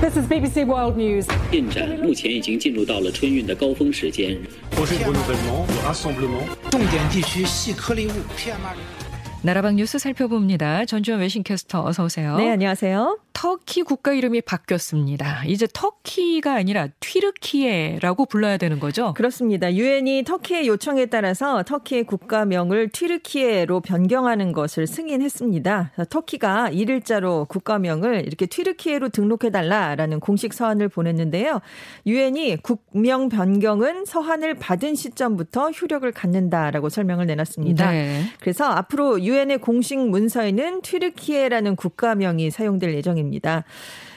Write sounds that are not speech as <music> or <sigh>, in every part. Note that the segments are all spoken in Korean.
This is BBC World News. 进展目前已经进入到了春运的高峰时间。 projet de renouvellement, de rassemblement. 重点地区细颗粒物 PM2.5。 나라방 뉴스 살펴봅니다. 전주현 외신캐스터 어서 오세요. 네, 안녕하세요. 터키 국가 이름이 바뀌었습니다. 이제 터키가 아니라 튀르키예라고 불러야 되는 거죠? 그렇습니다. 유엔이 터키의 요청에 따라서 터키의 국가명을 튀르키예로 변경하는 것을 승인했습니다. 터키가 일일자로 국가명을 이렇게 튀르키예로 등록해달라라는 공식 서한을 보냈는데요. 유엔이 국명 변경은 서한을 받은 시점부터 효력을 갖는다라고 설명을 내놨습니다. 네. 그래서 앞으로 유엔의 공식 문서에는 튀르키예라는 국가명이 사용될 예정입니다. 입니다.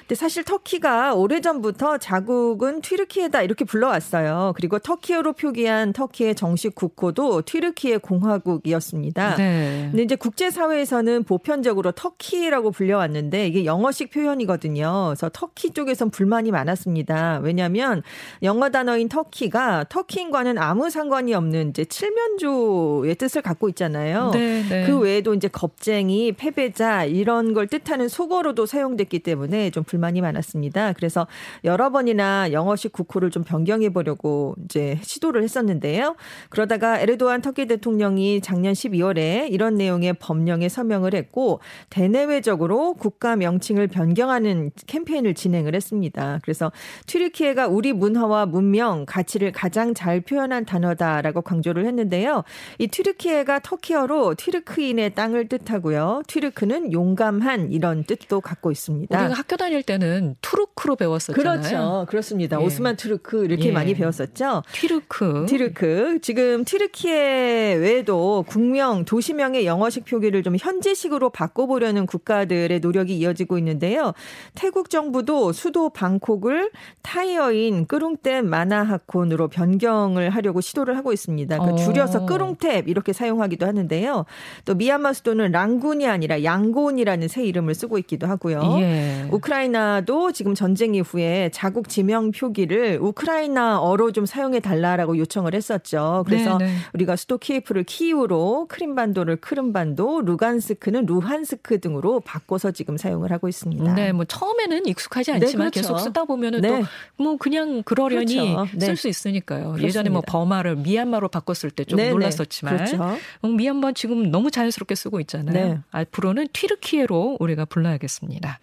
근데 사실 터키가 오래전부터 자국은 튀르키예다 이렇게 불러왔어요. 그리고 터키어로 표기한 터키의 정식 국호도 튀르키예 공화국이었습니다. 네. 근데 이제 국제사회에서는 보편적으로 터키라고 불려왔는데 이게 영어식 표현이거든요. 그래서 터키 쪽에선 불만이 많았습니다. 왜냐하면 영어 단어인 터키가 터키인과는 아무 상관이 없는 이제 칠면조의 뜻을 갖고 있잖아요. 네, 네. 그 외에도 이제 겁쟁이, 패배자 이런 걸 뜻하는 속어로도 사용됐기 때문에 좀 불만 이 많았습니다. 그래서 여러 번이나 영어식 국호를 좀 변경해 보려고 이제 시도를 했었는데요. 그러다가 에르도안 터키 대통령이 작년 12월에 이런 내용의 법령에 서명을 했고 대내외적으로 국가 명칭을 변경하는 캠페인을 진행을 했습니다. 그래서 튀르키예가 우리 문화와 문명, 가치를 가장 잘 표현한 단어다라고 강조를 했는데요. 이 튀르키예가 터키어로 튀르크인의 땅을 뜻하고요. 튀르크는 용감한 이런 뜻도 갖고 있습니다. 우리가 학교 다닐 때는 투르크로 배웠었잖아요. 그렇죠. 그렇습니다. 예. 오스만 투르크 이렇게 예. 많이 배웠었죠. 튀르크. 튀르크. 지금 튀르키예 외에도 국명, 도시명의 영어식 표기를 좀 현지식으로 바꿔보려는 국가들의 노력이 이어지고 있는데요. 태국 정부도 수도 방콕을 타이어인 끄룽텝 마하나콘으로 변경을 하려고 시도를 하고 있습니다. 그 어. 줄여서 끄룽텝 이렇게 사용하기도 하는데요. 또 미얀마 수도는 랑군이 아니라 양곤이라는 새 이름을 쓰고 있기도 하고요. 예. 우크라이나도 지금 전쟁 이후에 자국 지명 표기를 우크라이나어로 좀 사용해 달라라고 요청을 했었죠. 그래서 네, 네. 우리가 수도 키예프를 키이우로 크림반도를 크름반도, 루간스크는 루한스크 등으로 바꿔서 지금 사용을 하고 있습니다. 네, 뭐 처음에는 익숙하지 네, 않지만 그렇죠. 계속 쓰다 보면은 네. 또뭐 그냥 그러려니 그렇죠. 네. 쓸수 있으니까요. 예전에 뭐 그렇습니다. 버마를 미얀마로 바꿨을 때좀 네, 네. 놀랐었지만 그렇죠. 음, 미얀마 지금 너무 자연스럽게 쓰고 있잖아요. 네. 앞으로는 튀르키예로 우리가 불러야겠습니다.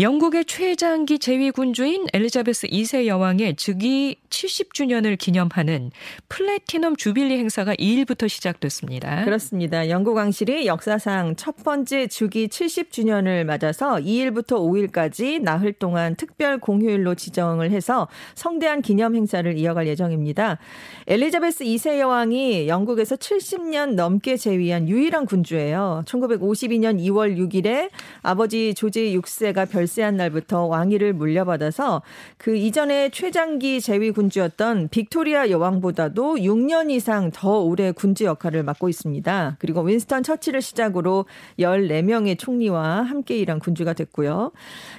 영국의 최장기 재위 군주인 엘리자베스 2세 여왕의 즉위 70주년을 기념하는 플래티넘 주빌리 행사가 2일부터 시작됐습니다. 그렇습니다. 영국 왕실이 역사상 첫 번째 주기 70주년을 맞아서 2일부터 5일까지 나흘 동안 특별 공휴일로 지정을 해서 성대한 기념 행사를 이어갈 예정입니다. 엘리자베스 2세 여왕이 영국에서 70년 넘게 재위한 유일한 군주예요. 1952년 2월 6일에 아버지 조지 6세가 별세한 날부터 왕위를 물려받아서 그 이전에 최장기 재위 군주였던 빅토리아 여왕보다도 6년 이상 더 오래 군주 역할을 맡고 있습니다. 그리고 윈스턴 처칠을 시작으로 14명의 총리와 함께 일한 군주가 됐고요.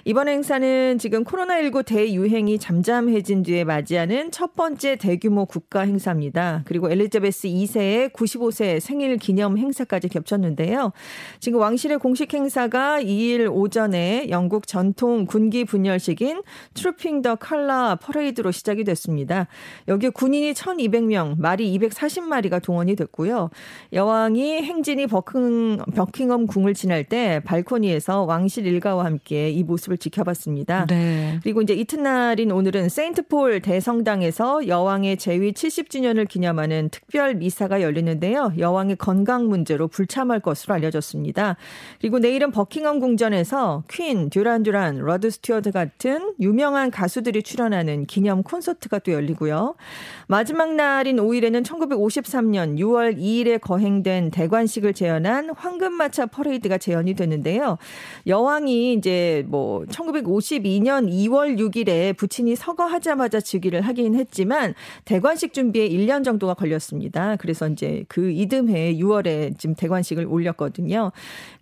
이번 행사는 지금 코로나19 대유행이 잠잠해진 뒤에 맞이하는 첫 번째 대규모 국가 행사입니다. 그리고 엘리자베스 2세의 95세 생일 기념 행사까지 겹쳤는데요. 지금 왕실의 공식 행사가 2일 오전에 영국 전통 군기 분열식인 Trooping the Colour 퍼레이드로 시작이 됐습니다. 여기에 군인이 1200명, 말이 240마리가 동원이 됐고요. 여왕이 행진이 버킹, 버킹엄 궁을 지날 때 발코니에서 왕실 일가와 함께 이 모습을 지켜봤습니다. 네. 그리고 이제 이튿날인 오늘은 세인트폴 대성당에서 여왕의 재위 70주년을 기념하는 특별 미사가 열리는데요. 여왕의 건강 문제로 불참할 것으로 알려졌습니다. 그리고 내일은 버킹엄 궁전에서 퀸, 듀란 듀란, 로드 스튜어트 같은 유명한 가수들이 출연하는 기념 콘서트가 또 열리고요. 마지막 날인 5일에는 1953년 6월 2일에 거행된 대관식을 재현한 황금마차 퍼레이드가 재현이 됐는데요. 여왕이 이제 뭐 1952년 2월 6일에 부친이 서거하자마자 즉위를 하긴 했지만 대관식 준비에 1년 정도가 걸렸습니다. 그래서 이제 그 이듬해 6월에 지금 대관식을 올렸거든요.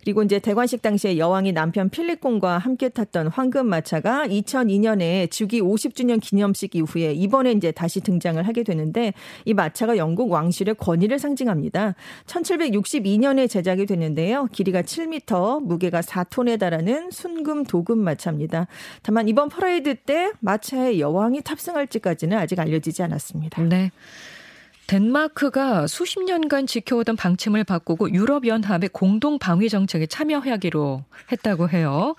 그리고 이제 대관식 당시에 여왕이 남편 필립 공과 함께 탔던 황금 마차가 2002년에 즉위 50주년 기념식 이후에 이번에 이제 다시 등장을 하게 되는데 이 마차가 영국 왕실의 권위를 상징합니다. 1762년에 제작이 됐는데요. 길이가 7m, 무게가 4톤에 달하는 순금 도금 마차입니다. 다만 이번 퍼레이드 때 마차에 여왕이 탑승할지까지는 아직 알려지지 않았습니다. 네. 덴마크가 수십 년간 지켜오던 방침을 바꾸고 유럽연합의 공동 방위 정책에 참여하기로 했다고 해요.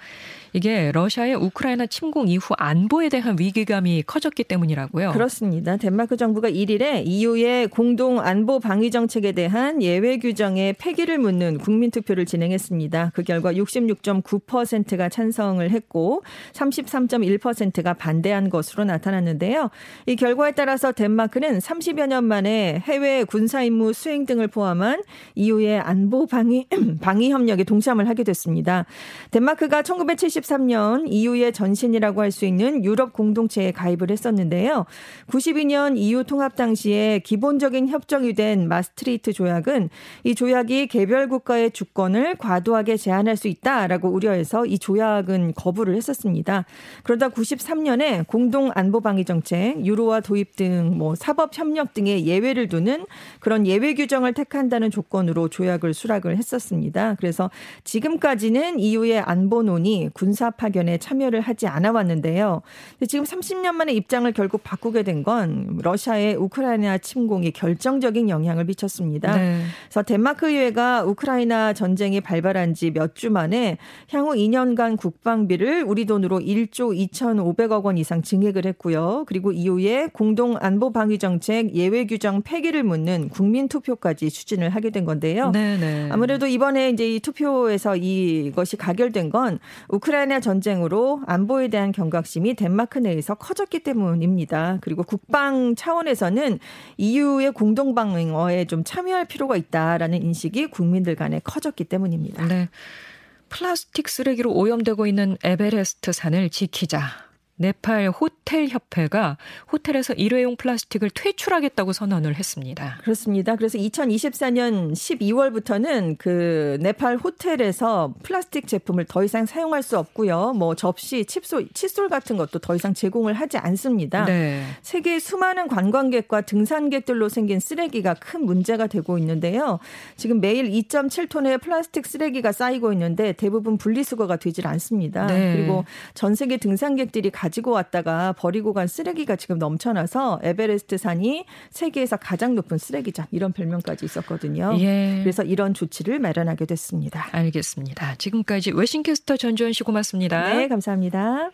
이게 러시아의 우크라이나 침공 이후 안보에 대한 위기감이 커졌기 때문이라고요. 그렇습니다. 덴마크 정부가 1일에 EU의 공동 안보 방위 정책에 대한 예외 규정의 폐기를 묻는 국민 투표를 진행했습니다. 그 결과 66.9%가 찬성을 했고 33.1%가 반대한 것으로 나타났는데요. 이 결과에 따라서 덴마크는 30여 년 만에 해외 군사 임무 수행 등을 포함한 EU의 안보 방위 <clears throat> 방위 협력에 동참을 하게 됐습니다. 덴마크가 1970 1993년 EU의 전신이라고 할 수 있는 유럽 공동체에 가입을 했었는데요. 92년 EU 통합 당시에 기본적인 협정이 된 마스트리트 조약은 이 조약이 개별 국가의 주권을 과도하게 제한할 수 있다라고 우려해서 이 조약은 거부를 했었습니다. 그러다 93년에 공동 안보 방위 정책, 유로화 도입 등 뭐 사법 협력 등의 예외를 두는 그런 예외 규정을 택한다는 조건으로 조약을 수락을 했었습니다. 그래서 지금까지는 EU의 안보논이 군 군사 파견에 참여를 하지 않아 왔는데요. 지금 30년 만에 입장을 결국 바꾸게 된 건 러시아의 우크라이나 침공이 결정적인 영향을 미쳤습니다. 네. 그래서 덴마크 의회가 우크라이나 전쟁이 발발한 지 몇 주 만에 향후 2년간 국방비를 우리 돈으로 1조 2,500억 원 이상 증액을 했고요. 그리고 이후에 공동 안보 방위 정책 예외 규정 폐기를 묻는 국민 투표까지 추진을 하게 된 건데요. 네네. 네. 아무래도 이번에 이제 이 투표에서 이것이 가결된 건 우크라이나 우크라이나 전쟁으로 안보에 대한 경각심이 덴마크 내에서 커졌기 때문입니다. 그리고 국방 차원에서는 EU의 공동방어에 좀 참여할 필요가 있다라는 인식이 국민들 간에 커졌기 때문입니다. 네. 플라스틱 쓰레기로 오염되고 있는 에베레스트 산을 지키자. 네팔 호텔 협회가 호텔에서 일회용 플라스틱을 퇴출하겠다고 선언을 했습니다. 그렇습니다. 그래서 2024년 12월부터는 그 네팔 호텔에서 플라스틱 제품을 더 이상 사용할 수 없고요. 뭐 접시, 칩솔, 칫솔 같은 것도 더 이상 제공을 하지 않습니다. 네. 세계 수많은 관광객과 등산객들로 생긴 쓰레기가 큰 문제가 되고 있는데요. 지금 매일 2.7톤의 플라스틱 쓰레기가 쌓이고 있는데 대부분 분리수거가 되질 않습니다. 네. 그리고 전 세계 등산객들이 가지고 왔다가 버리고 간 쓰레기가 지금 넘쳐나서 에베레스트 산이 세계에서 가장 높은 쓰레기장 이런 별명까지 있었거든요. 예. 그래서 이런 조치를 마련하게 됐습니다. 알겠습니다. 지금까지 웨싱캐스터 전주현 씨 고맙습니다. 네, 감사합니다.